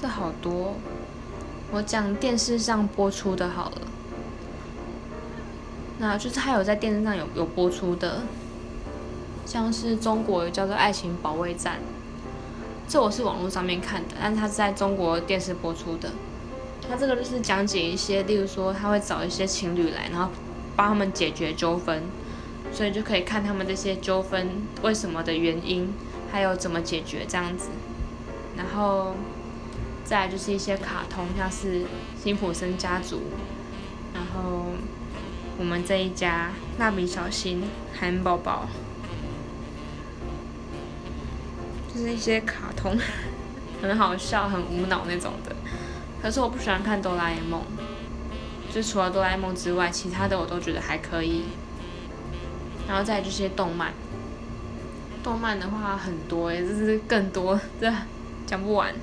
这好多，我讲电视上播出的好了。那就是他有在电视上有有播出的，像是中国叫做《爱情保卫战》，这我是网络上面看的，但是它是在中国电视播出的。他这个就是讲解一些，例如说他会找一些情侣来，然后帮他们解决纠纷，所以就可以看他们这些纠纷为什么的原因，还有怎么解决这样子。然后再就是一些卡通，像是辛普森家族，然后。我们这一家蜡笔小新、海绵宝宝，就是一些卡通，很好笑、很无脑那种的。可是我不喜欢看哆啦 A 梦，就除了哆啦 A 梦之外，其他的我都觉得还可以。然后再这些动漫，动漫的话很多诶，就是更多，这讲不完。